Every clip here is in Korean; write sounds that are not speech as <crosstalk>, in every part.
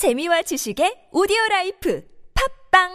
재미와 지식의 오디오 라이프 팟빵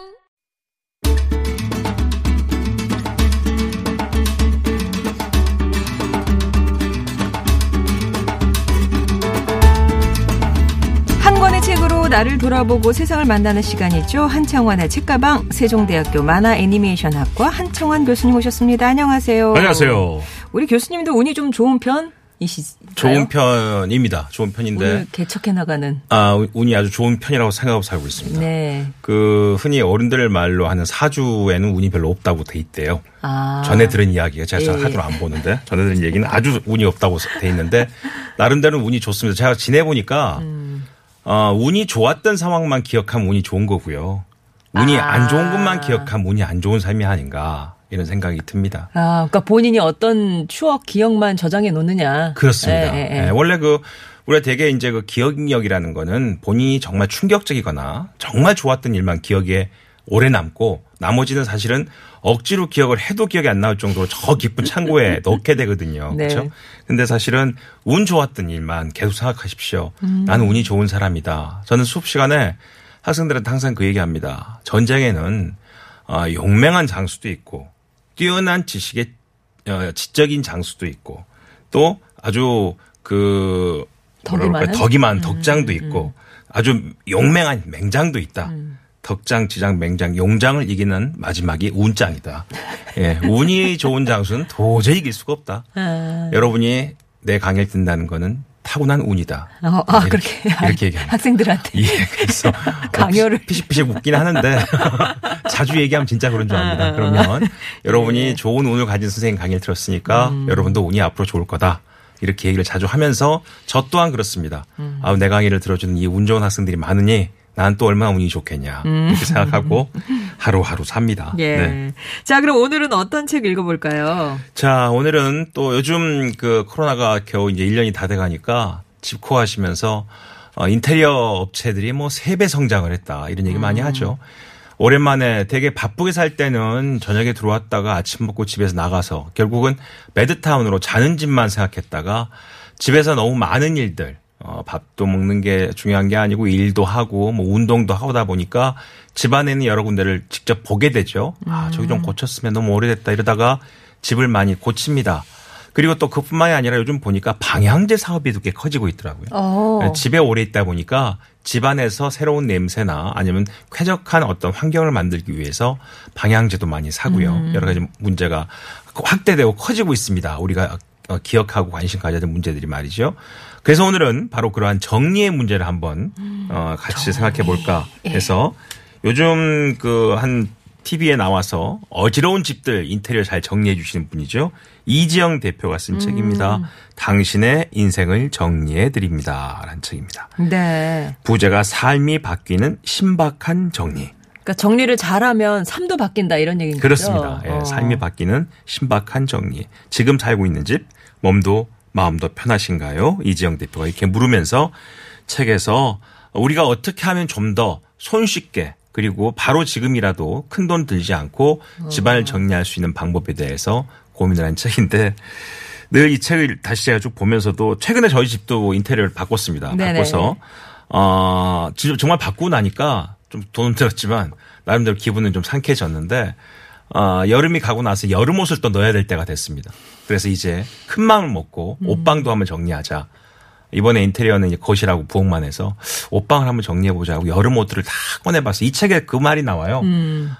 한 권의 책으로 나를 돌아보고 세상을 만나는 시간이죠. 한창완의 책가방 세종대학교 만화 애니메이션학과 한창완 교수님 오셨습니다. 안녕하세요. 안녕하세요. 우리 교수님도 운이 좀 좋은 편 이시죠? 좋은 편입니다. 좋은 편인데 오늘 개척해 나가는. 아 운이 아주 좋은 편이라고 생각하고 살고 있습니다. 네. 그 흔히 어른들 말로 하는 사주에는 운이 별로 없다고 돼 있대요. 아. 전에 들은 이야기가 제가 예, 사주를 안 보는데 전에 들은 얘기는 아주 운이 없다고 돼 있는데 나름대로 운이 좋습니다. 제가 지내 보니까 음. 어, 운이 좋았던 상황만 기억하면 운이 좋은 거고요. 운이 아. 안 좋은 것만 기억하면 운이 안 좋은 삶이 아닌가 이런 생각이 듭니다. 아, 그러니까 본인이 어떤 추억, 기억만 저장해 놓느냐. 그렇습니다. 예, 예, 예. 예, 원래 그 우리가 되게 이제 그 기억력이라는 거는 본인이 정말 충격적이거나 정말 좋았던 일만 기억에 오래 남고 나머지는 사실은 억지로 기억을 해도 기억이 안 나올 정도로 저 깊은 창고에 <laughs> 넣게 되거든요. 네. 그렇죠? 근데 사실은 운 좋았던 일만 계속 생각하십시오. 음. 나는 운이 좋은 사람이다. 저는 수업 시간에 학생들한테 항상 그 얘기합니다. 전쟁에는 어, 용맹한 장수도 있고 뛰어난 지식의 어, 지적인 장수도 있고 또 아주 그 덕이 많은? 음, 덕이 많은 덕장도 있고 아주 용맹한 맹장도 있다. 음. 덕장, 지장, 맹장, 용장을 이기는 마지막이 운장이다. 예, 운이 좋은 장수는 도저히 이길 수가 없다. 아. 여러분이 내 강의를 듣는다는 거는 타고난 운이다. 어, 아, 이렇게, 그렇게. 이렇게 얘기합니다. 학생들한테. 예, 그래서 <laughs> 강요를. 어, 피식피식 웃긴 하는데 <laughs> 자주 얘기하면 진짜 그런 줄 압니다. 그러면 <laughs> 여러분이 좋은 운을 가진 선생님 강의를 들었으니까 여러분도 운이 앞으로 좋을 거다. 이렇게 얘기를 자주 하면서 저 또한 그렇습니다. 아, 내 강의를 들어주는 이 운 좋은 학생들이 많으니 난 또 얼마나 운이 좋겠냐 이렇게 생각하고 하루하루 삽니다. 예. 네. 자, 그럼 오늘은 어떤 책 읽어볼까요? 자, 오늘은 또 요즘 그 코로나가 겨우 이제 1년이 다 돼 가니까 집코 하시면서 어, 인테리어 업체들이 뭐세배 성장을 했다. 이런 얘기 많이 하죠. 오랜만에 되게 바쁘게 살 때는 저녁에 들어왔다가 아침 먹고 집에서 나가서 결국은 베드타운으로 자는 집만 생각했다가 집에서 너무 많은 일들 어, 밥도 먹는 게 중요한 게 아니고 일도 하고 뭐 운동도 하다 보니까 집안에는 여러 군데를 직접 보게 되죠. 아, 저기 좀 고쳤으면 너무 오래됐다 이러다가 집을 많이 고칩니다. 그리고 또 그뿐만이 아니라 요즘 보니까 방향제 사업이 꽤 커지고 있더라고요. 어. 집에 오래 있다 보니까 집안에서 새로운 냄새나 아니면 쾌적한 어떤 환경을 만들기 위해서 방향제도 많이 사고요. 여러 가지 문제가 확대되고 커지고 있습니다. 우리가 어, 기억하고 관심 가져야 될 문제들이 말이죠. 그래서 오늘은 바로 그러한 정리의 문제를 한번 어, 같이 생각해 볼까 해서 요즘 그 한 TV에 나와서 어지러운 집들 인테리어 잘 정리해 주시는 분이죠. 이지영 대표가 쓴 책입니다. 당신의 인생을 정리해 드립니다. 라는 책입니다. 네. 부제가 삶이 바뀌는 신박한 정리. 그러니까 정리를 잘하면 삶도 바뀐다 이런 얘기인 그렇습니다. 거죠. 예, 어. 삶이 바뀌는 신박한 정리. 지금 살고 있는 집, 몸도 마음도 편하신가요? 이지영 대표가 이렇게 물으면서 책에서 우리가 어떻게 하면 좀 더 손쉽게 그리고 바로 지금이라도 큰 돈 들지 않고 집안을 정리할 수 있는 방법에 대해서 고민을 한 책인데 늘 이 책을 다시 제가 쭉 보면서도 최근에 저희 집도 인테리어를 바꿨습니다. 네네. 바꿔서 어, 지- 정말 바꾸고 나니까 좀 돈은 들었지만 나름대로 기분은 좀 상쾌해졌는데 어, 여름이 가고 나서 여름 옷을 또 넣어야 될 때가 됐습니다. 그래서 이제 큰 마음을 먹고 옷방도 한번 정리하자. 이번에 인테리어는 이제 거실하고 부엌만 해서 옷방을 한번 정리해 보자고 여름 옷들을 다 꺼내 봤어. 이 책에 그 말이 나와요.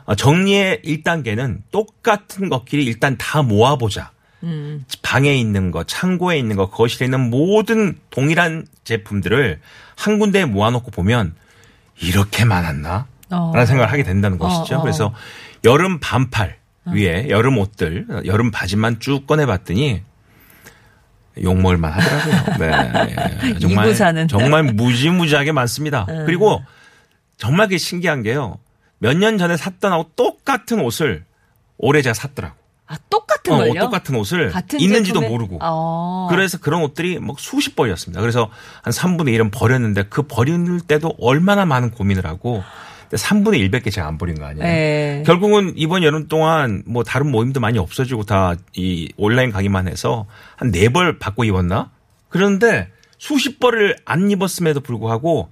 어, 정리의 1단계는 똑같은 것끼리 일단 다 모아 보자. 방에 있는 거, 창고에 있는 거, 거실에 있는 모든 동일한 제품들을 한 군데에 모아놓고 보면 이렇게 많았나? 어. 라는 생각을 하게 된다는 것이죠. 어, 어. 그래서 여름 반팔 위에 여름 옷들, 여름 바지만 쭉 꺼내봤더니 욕먹을만 하더라고요. <laughs> 네. 예. 정말. 정말 무지무지하게 많습니다. 그리고 정말 그게 신기한 게요. 몇 년 전에 샀던 하고 똑같은 옷을 올해 제가 샀더라고. 아, 똑같은 어, 걸요? 똑같은 옷을 같은 있는지도 제품에? 모르고. 어. 그래서 그런 옷들이 막 수십 벌이었습니다. 그래서 한 3분의 1은 버렸는데 그 버릴 때도 얼마나 많은 고민을 하고 3분의 1밖에 제가 안 버린 거 아니에요. 네. 결국은 이번 여름 동안 뭐 다른 모임도 많이 없어지고 다 이 온라인 강의만 해서 한 네 벌 받고 입었나? 그런데 수십 벌을 안 입었음에도 불구하고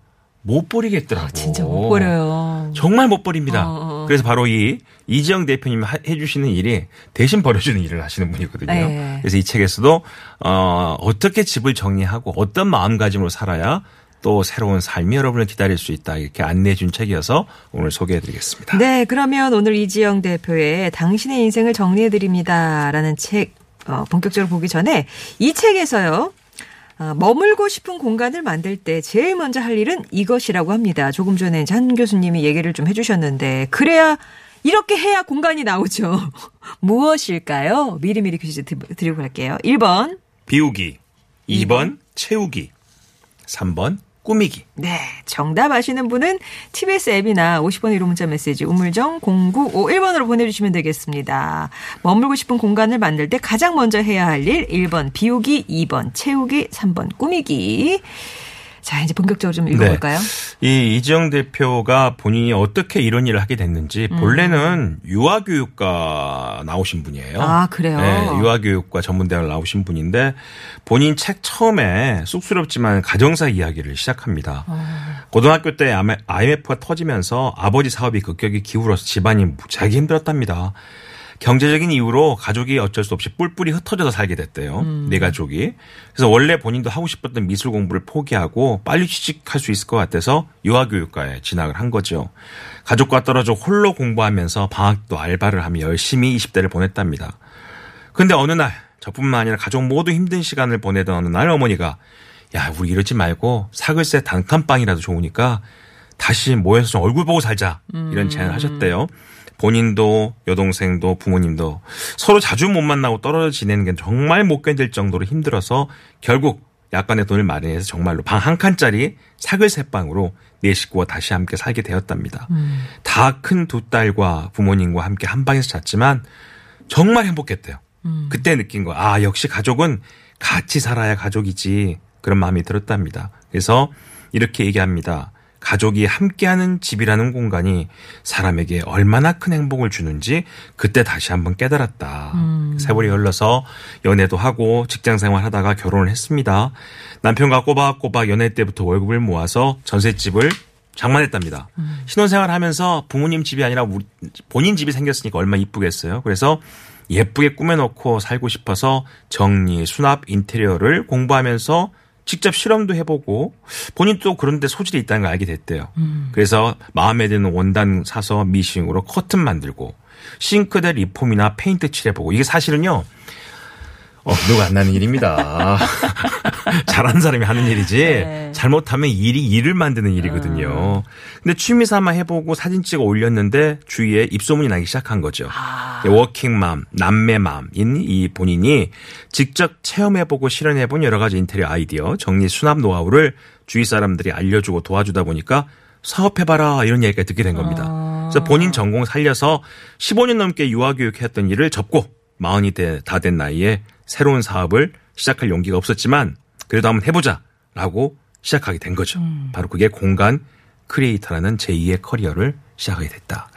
못 버리겠더라고. 아, 진짜 못 버려요. 정말 못 버립니다. 어, 어. 그래서 바로 이 이지영 대표님이 하- 해주시는 일이 대신 버려주는 일을 하시는 분이거든요. 네. 그래서 이 책에서도 어, 어떻게 집을 정리하고 어떤 마음가짐으로 살아야 또 새로운 삶이 여러분을 기다릴 수 있다 이렇게 안내해 준 책이어서 오늘 소개해 드리겠습니다. 네, 그러면 오늘 이지영 대표의 당신의 인생을 정리해 드립니다라는 책 어, 본격적으로 보기 전에 이 책에서요. 어, 머물고 싶은 공간을 만들 때 제일 먼저 할 일은 이것이라고 합니다. 조금 전에 한 교수님이 얘기를 좀 해주셨는데 그래야 이렇게 해야 공간이 나오죠. <laughs> 무엇일까요? 미리미리 퀴즈 드- 드리고 갈게요. 1번. 비우기, 2번 채우기, 3번 꾸미기. 네, 정답 아시는 분은 TBS 앱이나 50번 1호 문자 메시지 우물정 0951번으로 보내주시면 되겠습니다. 머물고 싶은 공간을 만들 때 가장 먼저 해야 할 일 1번 비우기, 2번 채우기, 3번 꾸미기. 자, 이제 본격적으로 좀 읽어볼까요? 이 이지영 대표가 본인이 어떻게 이런 일을 하게 됐는지 본래는 유아교육과 나오신 분이에요. 아, 그래요? 네, 유아교육과 전문대학을 나오신 분인데 본인 책 처음에 쑥스럽지만 가정사 이야기를 시작합니다. 아. 고등학교 때 IMF가 터지면서 아버지 사업이 급격히 기울어서 집안이 무지하게 힘들었답니다. 경제적인 이유로 가족이 어쩔 수 없이 뿔뿔이 흩어져서 살게 됐대요. 음. 네 가족이. 그래서 원래 본인도 하고 싶었던 미술 공부를 포기하고 빨리 취직할 수 있을 것 같아서 유아교육과에 진학을 한 거죠. 가족과 떨어져 홀로 공부하면서 방학도 알바를 하며 열심히 20대를 보냈답니다. 근데 어느 날 저뿐만 아니라 가족 모두 힘든 시간을 보내던 어느 날 어머니가 야 우리 이러지 말고 사글세 단칸방이라도 좋으니까 다시 모여서 좀 얼굴 보고 살자 이런 제안을 하셨대요. 본인도 여동생도 부모님도 서로 자주 못 만나고 떨어져 지내는 게 정말 못 견딜 정도로 힘들어서 결국 약간의 돈을 마련해서 정말로 방 한 칸짜리 사글세 방으로 네 식구와 다시 함께 살게 되었답니다. 다큰 두 딸과 부모님과 함께 한 방에서 잤지만 정말 행복했대요. 그때 느낀 거, 아, 역시 가족은 같이 살아야 가족이지. 그런 마음이 들었답니다. 그래서 이렇게 얘기합니다. 가족이 함께하는 집이라는 공간이 사람에게 얼마나 큰 행복을 주는지 그때 다시 한번 깨달았다. 세월이 흘러서 연애도 하고 직장 생활 하다가 결혼을 했습니다. 남편과 꼬박꼬박 연애 때부터 월급을 모아서 전셋집을 장만했답니다. 신혼생활 하면서 부모님 집이 아니라 우리- 본인 집이 생겼으니까 얼마나 이쁘겠어요. 그래서 예쁘게 꾸며놓고 살고 싶어서 정리, 수납, 인테리어를 공부하면서 직접 실험도 해보고 본인 또 그런데 소질이 있다는 걸 알게 됐대요. 그래서 마음에 드는 원단 사서 미싱으로 커튼 만들고 싱크대 리폼이나 페인트 칠해보고 이게 사실은요. 어, 티가 안 나는 일입니다. <laughs> 잘하는 사람이 하는 일이지 네. 잘못하면 일이 일을 만드는 일이거든요. 근데 취미 삼아 해보고 사진 찍어 올렸는데 주위에 입소문이 나기 시작한 거죠. 워킹맘, 남매맘인 이 본인이 직접 체험해보고 실현해본 여러 가지 인테리어 아이디어, 정리 수납 노하우를 주위 사람들이 알려주고 도와주다 보니까 사업해봐라 이런 얘기가 듣게 된 겁니다. 그래서 본인 전공 살려서 15년 넘게 유아교육했던 일을 접고 마흔이 다 된 나이에 새로운 사업을 시작할 용기가 없었지만 그래도 한번 해보자라고 시작하게 된 거죠. 바로 그게 공간 크리에이터라는 제2의 커리어를 시작하게 됐다.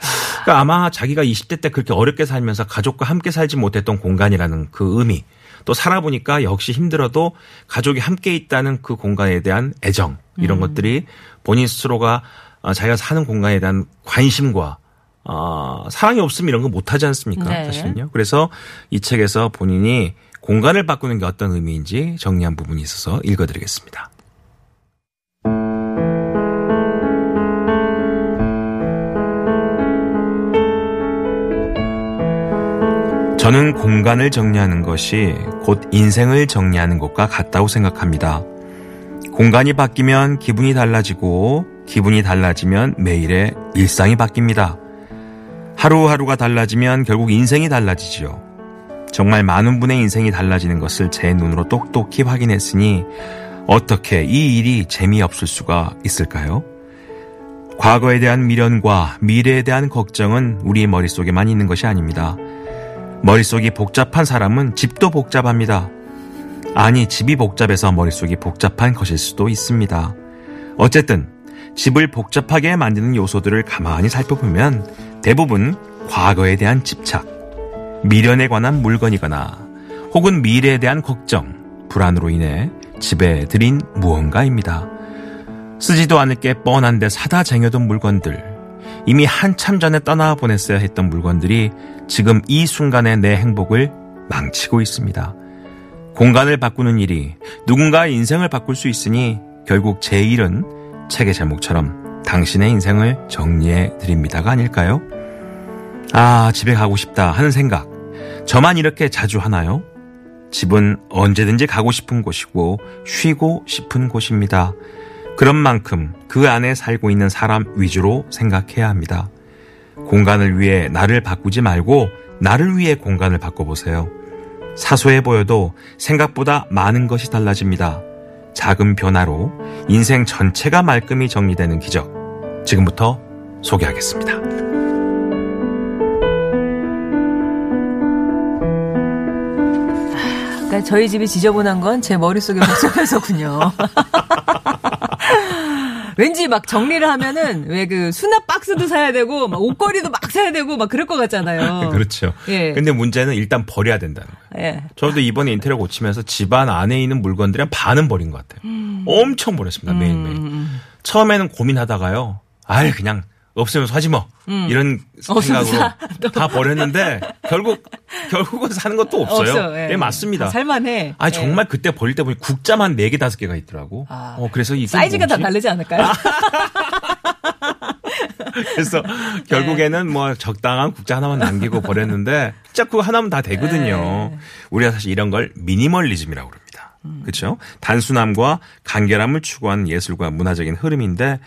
그러니까 아마 자기가 20대 때 그렇게 어렵게 살면서 가족과 함께 살지 못했던 공간이라는 그 의미 또 살아보니까 역시 힘들어도 가족이 함께 있다는 그 공간에 대한 애정 이런 것들이 본인 스스로가 어, 자기가 사는 공간에 대한 관심과 어, 사랑이 없으면 이런 거 못하지 않습니까? 네. 사실은요. 그래서 이 책에서 본인이 공간을 바꾸는 게 어떤 의미인지 정리한 부분이 있어서 읽어드리겠습니다. 저는 공간을 정리하는 것이 곧 인생을 정리하는 것과 같다고 생각합니다. 공간이 바뀌면 기분이 달라지고 기분이 달라지면 매일의 일상이 바뀝니다. 하루하루가 달라지면 결국 인생이 달라지지요. 정말 많은 분의 인생이 달라지는 것을 제 눈으로 똑똑히 확인했으니 어떻게 이 일이 재미없을 수가 있을까요? 과거에 대한 미련과 미래에 대한 걱정은 우리 머릿속에만 있는 것이 아닙니다. 머릿속이 복잡한 사람은 집도 복잡합니다. 아니, 집이 복잡해서 머릿속이 복잡한 것일 수도 있습니다. 어쨌든, 집을 복잡하게 만드는 요소들을 가만히 살펴보면 대부분 과거에 대한 집착, 미련에 관한 물건이거나 혹은 미래에 대한 걱정, 불안으로 인해 집에 들인 무언가입니다. 쓰지도 않을 게 뻔한데 사다 쟁여둔 물건들, 이미 한참 전에 떠나 보냈어야 했던 물건들이 지금 이 순간의 내 행복을 망치고 있습니다. 공간을 바꾸는 일이 누군가의 인생을 바꿀 수 있으니 결국 제 일은 책의 제목처럼 당신의 인생을 정리해 드립니다가 아닐까요? 아, 집에 가고 싶다 하는 생각. 저만 이렇게 자주 하나요? 집은 언제든지 가고 싶은 곳이고 쉬고 싶은 곳입니다. 그런 만큼 그 안에 살고 있는 사람 위주로 생각해야 합니다. 공간을 위해 나를 바꾸지 말고 나를 위해 공간을 바꿔보세요. 사소해 보여도 생각보다 많은 것이 달라집니다. 작은 변화로 인생 전체가 말끔히 정리되는 기적. 지금부터 소개하겠습니다. 그러니까 저희 집이 지저분한 건 제 머릿속에 복잡해서군요. <laughs> 왠지 막 정리를 하면은 왜 그 수납 박스도 사야 되고 막 옷걸이도 막 사야 되고 막 그럴 것 같잖아요. <laughs> 그렇죠. 예. 근데 문제는 일단 버려야 된다는 거예요. 예. 저도 이번에 인테리어 고치면서 집안 안에 있는 물건들이 한 반은 버린 것 같아요. 음. 엄청 버렸습니다. 매일매일. 처음에는 고민하다가요. 아이, 그냥 없으면 사지 뭐. 이런 없으면 생각으로 <laughs> 사. 다 버렸는데 결국, 결국은 사는 것도 없어요. 없어요. 예. 네, 맞습니다. 다 살만해. 아 예. 정말 그때 버릴 때 보니 국자만 4개, 5개가 있더라고. 아. 어, 그래서 이게 사이즈가 다 뭐지? 다르지 않을까요? <laughs> 그래서 네. 결국에는 뭐 적당한 국자 하나만 남기고 버렸는데 진짜 그거 하나면 다 되거든요. 네. 우리가 사실 이런 걸 미니멀리즘이라고. 음. 그렇죠? 단순함과 간결함을 추구하는 예술과 문화적인 흐름인데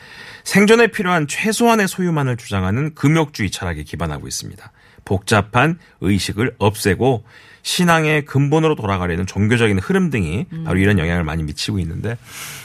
생존에 필요한 최소한의 소유만을 주장하는 금욕주의 철학에 기반하고 있습니다. 복잡한 의식을 없애고 신앙의 근본으로 돌아가려는 종교적인 흐름 등이 바로 이런 영향을 많이 미치고 있는데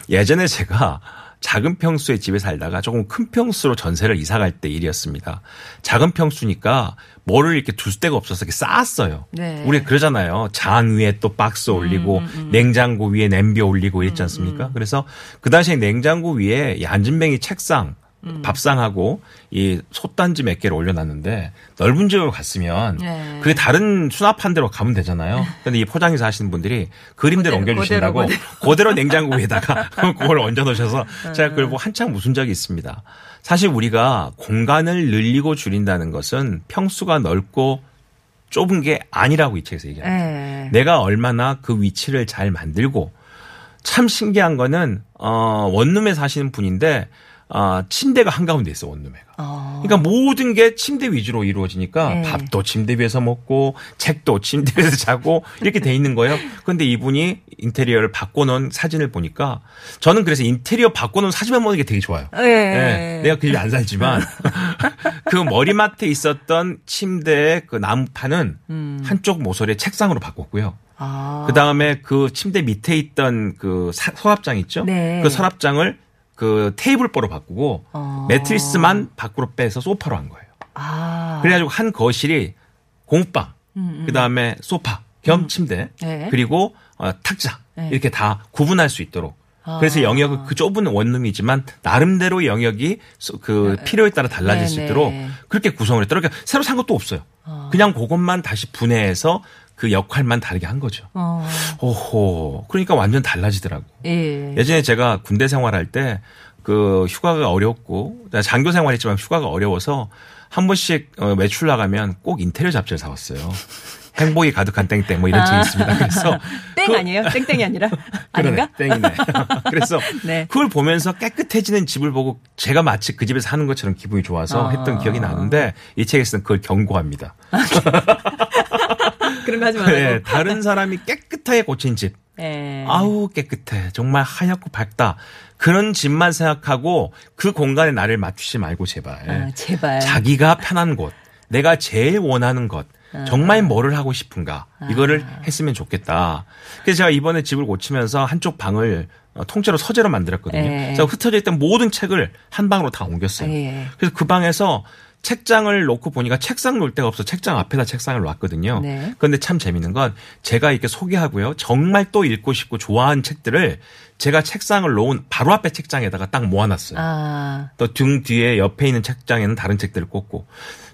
예전에 제가 작은 평수의 집에 살다가 조금 큰 평수로 전세를 이사 갈 때 일이었습니다. 작은 평수니까 뭐를 이렇게 둘 데가 없어서 이렇게 쌓았어요. 네. 우리 그러잖아요. 장 위에 또 박스 올리고 냉장고 위에 냄비 올리고 이랬지 않습니까? 그래서 그 당시에 냉장고 위에 이 안진뱅이 책상 밥상하고 이 솥단지 몇 개를 올려놨는데 넓은 집을 갔으면 네. 그게 다른 수납한 데로 가면 되잖아요. 근데 이 포장해서 하시는 분들이 그림대로 그대로, 옮겨주신다고 그대로, 그대로 냉장고 위에다가 <laughs> 그걸 얹어 놓으셔서 제가 그걸 보고 한참 웃은 적이 있습니다. 사실 우리가 공간을 늘리고 줄인다는 것은 평수가 넓고 좁은 게 아니라고 이 책에서 얘기합니다. 예. 내가 얼마나 그 위치를 잘 만들고 참 신기한 거는 어 원룸에 사시는 분인데 어 침대가 한가운데 있어 원룸에가. 어. 그러니까 모든 게 침대 위주로 이루어지니까 네. 밥도 침대 위에서 먹고 책도 침대 위에서 자고 이렇게 돼 있는 거예요. 그런데 이분이 인테리어를 바꿔놓은 사진을 보니까 저는 그래서 인테리어 바꿔놓은 사진만 보는 게 되게 좋아요. 예. 네, 내가 그집안 살지만 <laughs> 그 머리맡에 있었던 침대의 그 나무판은 한쪽 모서리에 책상으로 바꿨고요. 음. 아. 그 다음에 그 침대 밑에 있던 그 사- 서랍장 있죠? 네. 그 서랍장을 그 테이블보로 바꾸고 어. 매트리스만 밖으로 빼서 소파로 한 거예요. 아. 그래가지고 한 거실이 공방, 그 다음에 소파 겸 침대, 네. 그리고 어, 탁자 네. 이렇게 다 구분할 수 있도록. 그래서 아. 영역은 그 좁은 원룸이지만 나름대로 영역이 소- 그 필요에 따라 달라질 수 네, 있도록 네. 그렇게 구성을 했더라고요. 그러니까 새로 산 것도 없어요. 그냥 그것만 다시 분해해서 그 역할만 다르게 한 거죠. 어. 오호. 그러니까 완전 달라지더라고. 예. 예전에 제가 군대 생활할 때 그 휴가가 어렵고 장교 생활했지만 휴가가 어려워서 한 번씩 어, 외출 나가면 꼭 인테리어 잡지를 사왔어요. <laughs> 행복이 가득한 땡땡 뭐 이런 책이 있습니다. 그래서 <laughs> 땡 그- 아니에요? 땡땡이 아니라. <laughs> 아닌가? 땡이네. 그래서 네. 그걸 보면서 깨끗해지는 집을 보고 제가 마치 그 집에서 사는 것처럼 기분이 좋아서 아. 했던 기억이 나는데 이 책에서는 그걸 경고합니다. 그런 거 하지 말고. 네, 다른 사람이 깨끗하게 고친 집. 예. 아우 깨끗해 정말 하얗고 밝다 그런 집만 생각하고 그 공간에 나를 맞추지 말고 제발 아, 제발. 자기가 편한 곳 내가 제일 원하는 것 아. 정말 뭐를 하고 싶은가 이거를 했으면 좋겠다 그래서 제가 이번에 집을 고치면서 한쪽 방을 어, 통째로 서재로 만들었거든요 예. 그래서 흩어져 있던 모든 책을 한 방으로 다 옮겼어요 예. 그래서 그 방에서 책장을 놓고 보니까 책상 놓을 데가 없어 책장 앞에다 책상을 놨거든요. 네. 그런데 참 재밌는 건 제가 이렇게 소개하고요. 정말 또 읽고 싶고 좋아하는 책들을 제가 책상을 놓은 바로 앞에 책장에다가 딱 모아놨어요. 아. 또등 뒤에 옆에 있는 책장에는 다른 책들을 꽂고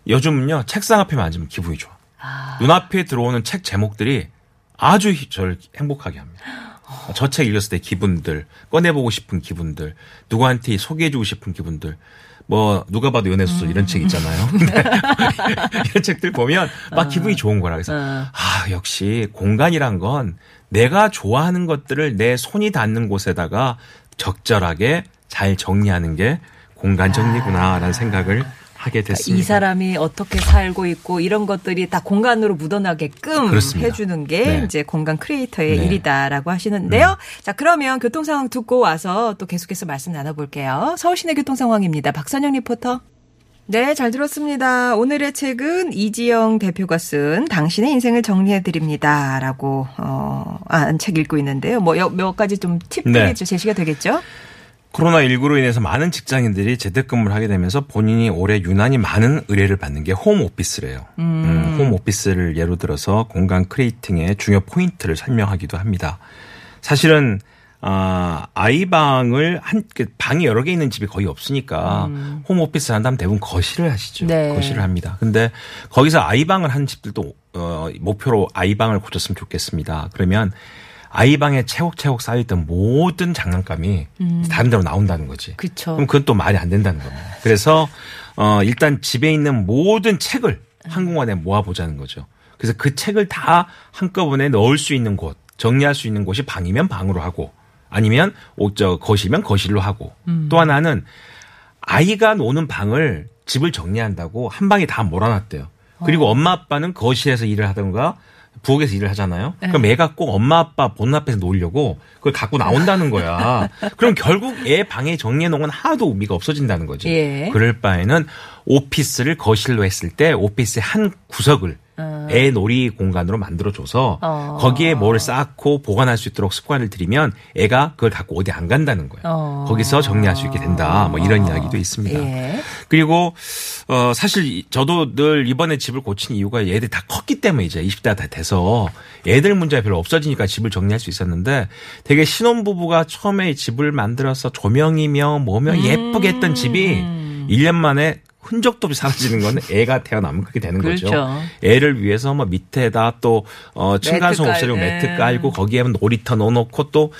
요즘은요 책상 앞에만 앉으면 기분이 좋아. 아. 눈앞에 들어오는 책 제목들이 아주 히- 저를 행복하게 합니다. 저책 읽었을 때 기분들, 꺼내보고 싶은 기분들, 누구한테 소개해주고 싶은 기분들, 뭐 누가 봐도 연애소설 이런 책 있잖아요. 근데 <laughs> 이런 책들 보면 막 기분이 좋은 거라 그래서 아. 역시 공간이란 건 내가 좋아하는 것들을 내 손이 닿는 곳에다가 적절하게 잘 정리하는 게 공간 정리구나라는 생각을 하게 됐습니다. 이 사람이 어떻게 살고 있고 이런 것들이 다 공간으로 묻어나게끔 그렇습니다. 해주는 게 네. 이제 공간 크리에이터의 네. 일이다라고 하시는데요. 자 그러면 교통 상황 듣고 와서 또 계속해서 말씀 나눠볼게요. 서울시내 교통 상황입니다. 박선영 리포터. 네, 잘 들었습니다. 오늘의 책은 이지영 대표가 쓴 당신의 인생을 정리해 드립니다 라고 어, 아, 책 읽고 있는데요. 뭐 몇 가지 좀 팁들이 네. 제시가 되겠죠? 코로나19로 인해서 많은 직장인들이 재택근무를 하게 되면서 본인이 올해 유난히 많은 의뢰를 받는 게 홈오피스래요. 음, 홈오피스를 예로 들어서 공간 크리에이팅의 중요 포인트를 설명하기도 합니다. 사실은 아, 아이방을 한, 그 방이 여러 개 있는 집이 거의 없으니까 홈오피스 한다면 대부분 거실을 하시죠. 네. 거실을 합니다. 근데 거기서 아이방을 한 집들도 어, 목표로 아이방을 고쳤으면 좋겠습니다. 그러면 아이 방에 채곡채곡 쌓여있던 모든 장난감이 다른 데로 나온다는 거지. 그쵸. 그럼 그건 또 말이 안 된다는 겁니다. 그래서 어 일단 집에 있는 모든 책을 한 공간에 모아보자는 거죠. 그래서 그 책을 다 한꺼번에 넣을 수 있는 곳, 정리할 수 있는 곳이 방이면 방으로 하고 아니면 옷저 거실이면 거실로 하고 또 하나는 아이가 노는 방을 집을 정리한다고 한 방에 다 몰아놨대요. 그리고 엄마 아빠는 거실에서 일을 하던가 부엌에서 일을 하잖아요. 그럼 애가 꼭 엄마 아빠 본 앞에서 놀려고 그걸 갖고 나온다는 거야. <laughs> 그럼 결국 애 방에 정리해 놓은 건 하나도 의미가 없어진다는 거지. 예. 그럴 바에는 오피스를 거실로 했을 때 오피스의 한 구석을 애 놀이 공간으로 만들어줘서 어. 거기에 뭘 쌓고 보관할 수 있도록 습관을 들이면 애가 그걸 갖고 어디 안 간다는 거야. 어. 거기서 정리할 수 있게 된다. 뭐 이런 이야기도 있습니다. 예. 그리고 어 사실 이- 저도 늘 이번에 집을 고친 이유가 얘들이 다 컸기 때문에 이제 20대가 다 돼서 애들 문제가 별로 없어지니까 집을 정리할 수 있었는데 되게 신혼부부가 처음에 이 집을 만들어서 조명이며 뭐며 예쁘게 했던 집이 1년 만에 흔적도 없이 사라지는 거는 애가 태어나면 그렇게 되는 거죠. 그렇죠. 애를 위해서 뭐 밑에다 또 어, 층간소음 없애려고 깔- 매트 네. 깔고 거기에 놀이터 넣어놓고 또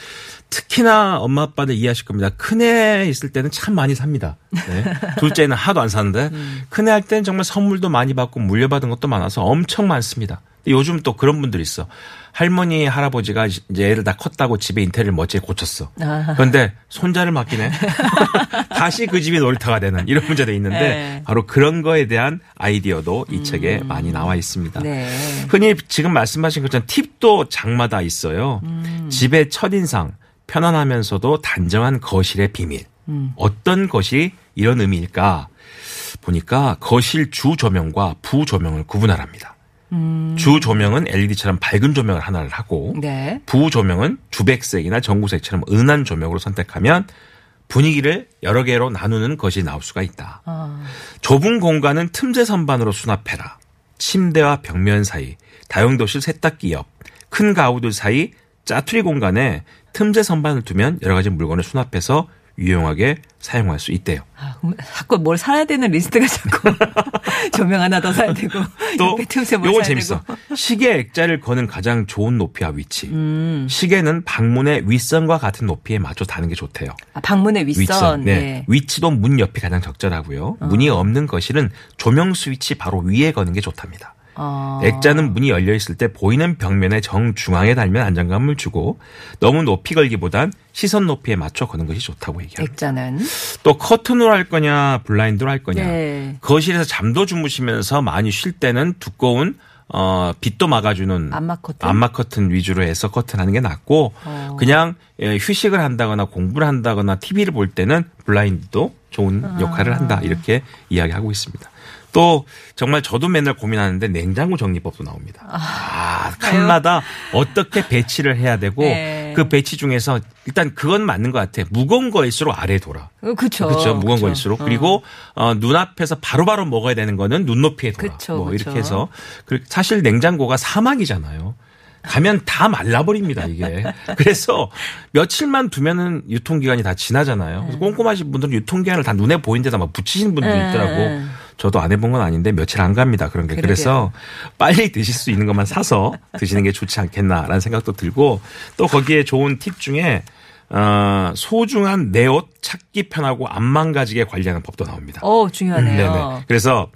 특히나 엄마 아빠들 이해하실 겁니다. 큰애 있을 때는 참 많이 삽니다. 네. <laughs> 둘째는 하도 안 사는데 음. 큰애 할 때는 정말 선물도 많이 받고 물려받은 것도 많아서 엄청 많습니다. 요즘 또 그런 분들 있어. 할머니 할아버지가 이제 애를 다 컸다고 집에 인테리어를 멋지게 고쳤어. 아. 그런데 손자를 맡기네. <laughs> <laughs> 다시 그 집이 놀이터가 되는 이런 문제도 있는데 네. 바로 그런 거에 대한 아이디어도 이 책에 많이 나와 있습니다. 음. 네. 흔히 지금 말씀하신 것처럼 팁도 장마다 있어요. 음. 집의 첫인상, 편안하면서도 단정한 거실의 비밀. 음. 어떤 것이 이런 의미일까? 보니까 거실 주 조명과 부 조명을 구분하랍니다. 주 조명은 LED처럼 밝은 조명을 하나를 하고 음. 네. 부 조명은 주백색이나 전구색처럼 은한 조명으로 선택하면 분위기를 여러 개로 나누는 것이 나올 수가 있다. 아. 좁은 공간은 틈새 선반으로 수납해라. 침대와 벽면 사이, 다용도실 세탁기 옆, 큰 가구들 사이 짜투리 공간에 틈새 선반을 두면 여러 가지 물건을 수납해서 유용하게 사용할 수 있대요. 아, 그럼 자꾸 뭘 사야 되는 리스트가 자꾸 <laughs> <laughs> 조명 하나 더 사야 되고 <laughs> 또 요건 재밌어. 되고. 시계 액자를 거는 가장 좋은 높이와 위치. 음. 시계는 방문의 윗선과 같은 높이에 맞춰 다는 게 좋대요. 아, 방문의 윗선. 네. 네. 위치도 문 옆이 가장 적절하고요. 문이 없는 거실은 조명 스위치 바로 위에 거는 게 좋답니다. 어. 액자는 문이 열려 있을 때 보이는 벽면의 정중앙에 달면 안정감을 주고 너무 높이 걸기보단 시선 높이에 맞춰 거는 것이 좋다고 얘기합니다. 액자는 또 커튼으로 할 거냐 블라인드로 할 거냐. 네. 거실에서 잠도 주무시면서 많이 쉴 때는 두꺼운 어 빛도 막아주는 암막 커튼? 암막 커튼 위주로 해서 커튼하는 게 낫고 어. 그냥 예, 휴식을 한다거나 공부를 한다거나 TV를 볼 때는 블라인드도 좋은 아. 역할을 한다 이렇게 이야기하고 있습니다. 또 정말 저도 맨날 고민하는데 냉장고 정리법도 나옵니다. 아, 칸마다 어떻게 배치를 해야 되고 네. 그 배치 중에서 일단 그건 맞는 것 같아. 무거운 거일수록 아래 돌아. 어, 그쵸. 그렇죠. 무거운 그쵸. 거일수록 어. 그리고 어, 눈앞에서 바로 바로 먹어야 되는 거는 눈높이에 돌아. 그쵸, 뭐 그쵸. 이렇게 해서 그 사실 냉장고가 사막이잖아요. 가면 다 말라버립니다 이게. <laughs> 그래서 며칠만 두면은 유통기간이 다 지나잖아요. 네. 그래서 꼼꼼하신 분들은 유통기한을 다 눈에 보이는 데다 막 붙이시는 분들이 네. 있더라고. 저도 안 해본 건 아닌데 며칠 안 갑니다. 그런 게. 그러게요. 그래서 빨리 드실 수 있는 것만 사서 드시는 게 좋지 않겠나라는 생각도 들고 또 거기에 좋은 팁 중에 어, 소중한 내 옷 찾기 편하고 안 망가지게 관리하는 법도 나옵니다. 어, 중요하네요. 네네. 그래서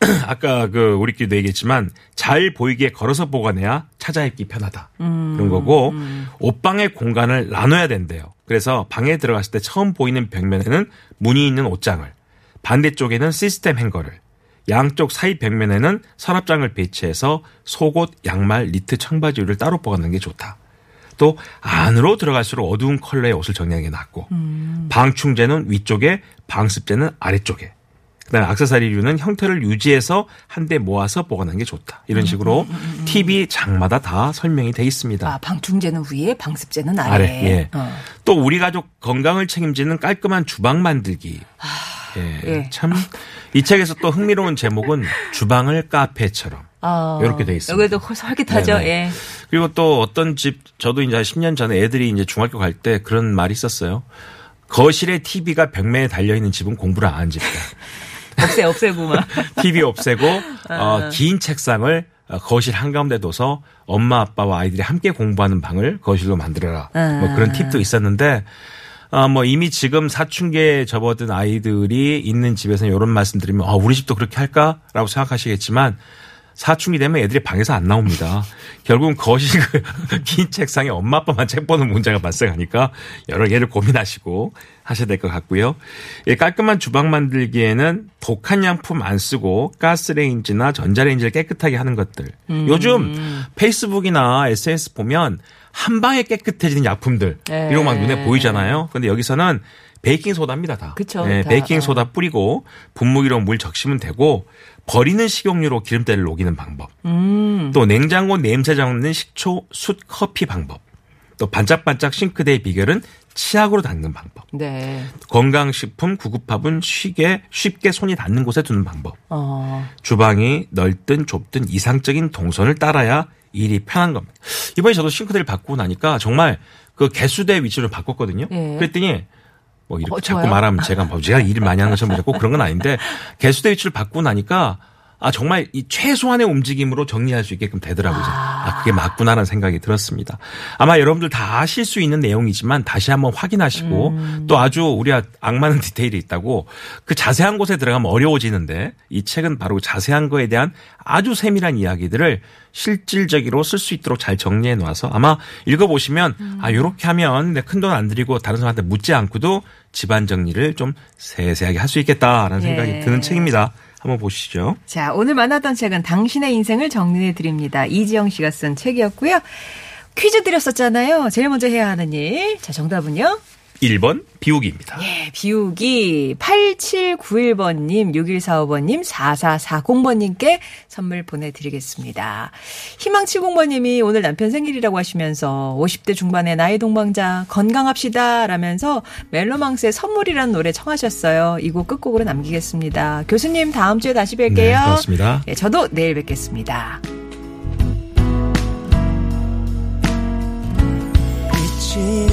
<clears throat> 아까 그 우리끼리도 얘기했지만 잘 보이게 걸어서 보관해야 찾아 입기 편하다. 음, 그런 거고 옷방의 공간을 나눠야 된대요. 그래서 방에 들어갔을 때 처음 보이는 벽면에는 문이 있는 옷장을 반대쪽에는 시스템 행거를 양쪽 사이 벽면에는 서랍장을 배치해서 속옷, 양말, 니트, 청바지를 따로 보관하는 게 좋다. 또 안으로 들어갈수록 어두운 컬러의 옷을 정리하는 게 낫고 방충제는 위쪽에 방습제는 아래쪽에 그다음에 악세사리류는 형태를 유지해서 한 대 모아서 보관하는 게 좋다. 이런 식으로 팁이 장마다 다 설명이 돼 있습니다. 아, 방충제는 위에, 방습제는 아래. 아래, 예. 어. 또 우리 가족 건강을 책임지는 깔끔한 주방 만들기. 예. 예. 참 이 책에서 또 흥미로운 제목은 주방을 카페처럼 어, 이렇게 돼 있습니다. 여기도 설깃하죠. 예. 그리고 또 어떤 집 저도 이제 한 10년 전에 애들이 이제 중학교 갈 때 그런 말이 있었어요. 거실에 TV가 벽면에 달려 있는 집은 공부를 안 한 집이다. <laughs> 없애, 없애고 막. <laughs> TV 없애고 어, 긴 책상을 어, 거실 한가운데 둬서 엄마 아빠와 아이들이 함께 공부하는 방을 거실로 만들어라. 뭐 그런 팁도 있었는데 아, 뭐 이미 지금 사춘기에 접어든 아이들이 있는 집에서는 이런 말씀 드리면 아, 우리 집도 그렇게 할까라고 생각하시겠지만 사춘기 되면 애들이 방에서 안 나옵니다. <laughs> 결국은 거실 그 <laughs> 긴 책상에 엄마 아빠만 책 보는 문제가 발생하니까 여러 개를 고민하시고 하셔야 될 것 같고요. 이 깔끔한 주방 만들기에는 독한 양품 안 쓰고 가스레인지나 전자레인지를 깨끗하게 하는 것들. 요즘 페이스북이나 SNS 보면 한 방에 깨끗해지는 약품들 네. 이런 거막 눈에 보이잖아요. 근데 여기서는 베이킹 소다입니다 다. 그쵸, 네, 다. 베이킹 소다 뿌리고 분무기로 물 적시면 되고 버리는 식용유로 기름때를 녹이는 방법. 음. 또 냉장고 냄새 잡는 식초, 숯, 커피 방법. 또 반짝반짝 싱크대의 비결은 치약으로 닦는 방법. 네. 건강식품, 구급밥은 쉽게 쉽게 손이 닿는 곳에 두는 방법. 어. 주방이 넓든 좁든 이상적인 동선을 따라야 일이 편한 겁니다. 이번에 저도 싱크대를 바꾸고 나니까 정말 그 개수대 위치를 바꿨거든요. 예. 그랬더니 뭐 이렇게 어, 자꾸? 말하면 제가 뭐 제가 일을 많이 하는 것처럼 꼭 그런 건 아닌데 개수대 위치를 바꾸고 나니까 아 정말 이 최소한의 움직임으로 정리할 수 있게끔 되더라고요. 아 그게 맞구나라는 생각이 들었습니다. 아마 여러분들 다 아실 수 있는 내용이지만 다시 한번 확인하시고 음. 또 아주 우리가 악마는 <laughs> 디테일이 있다고 그 자세한 곳에 들어가면 어려워지는데 이 책은 바로 자세한 거에 대한 아주 세밀한 이야기들을 실질적으로 쓸 수 있도록 잘 정리해 놓아서 아마 읽어보시면 음. 아 요렇게 하면 내 큰 돈 안 들이고 다른 사람한테 묻지 않고도 집안 정리를 좀 세세하게 할 수 있겠다라는 생각이 예. 드는 책입니다. 한번 보시죠. 자, 오늘 만났던 책은 당신의 인생을 정리해 드립니다. 이지영 씨가 쓴 책이었고요. 퀴즈 드렸었잖아요. 제일 먼저 해야 하는 일. 자, 정답은요? 1번 비우기입니다. 예, 비우기 8791번님, 6145번님, 4440번님께 선물 보내드리겠습니다. 희망70번님이 오늘 남편 생일이라고 하시면서 50대 중반의 나이 동방자 건강합시다 라면서 멜로망스의 선물이라는 노래 청하셨어요. 이 곡 끝곡으로 남기겠습니다. 교수님 다음 주에 다시 뵐게요. 네, 고맙습니다. 예, 저도 내일 뵙겠습니다. 빛이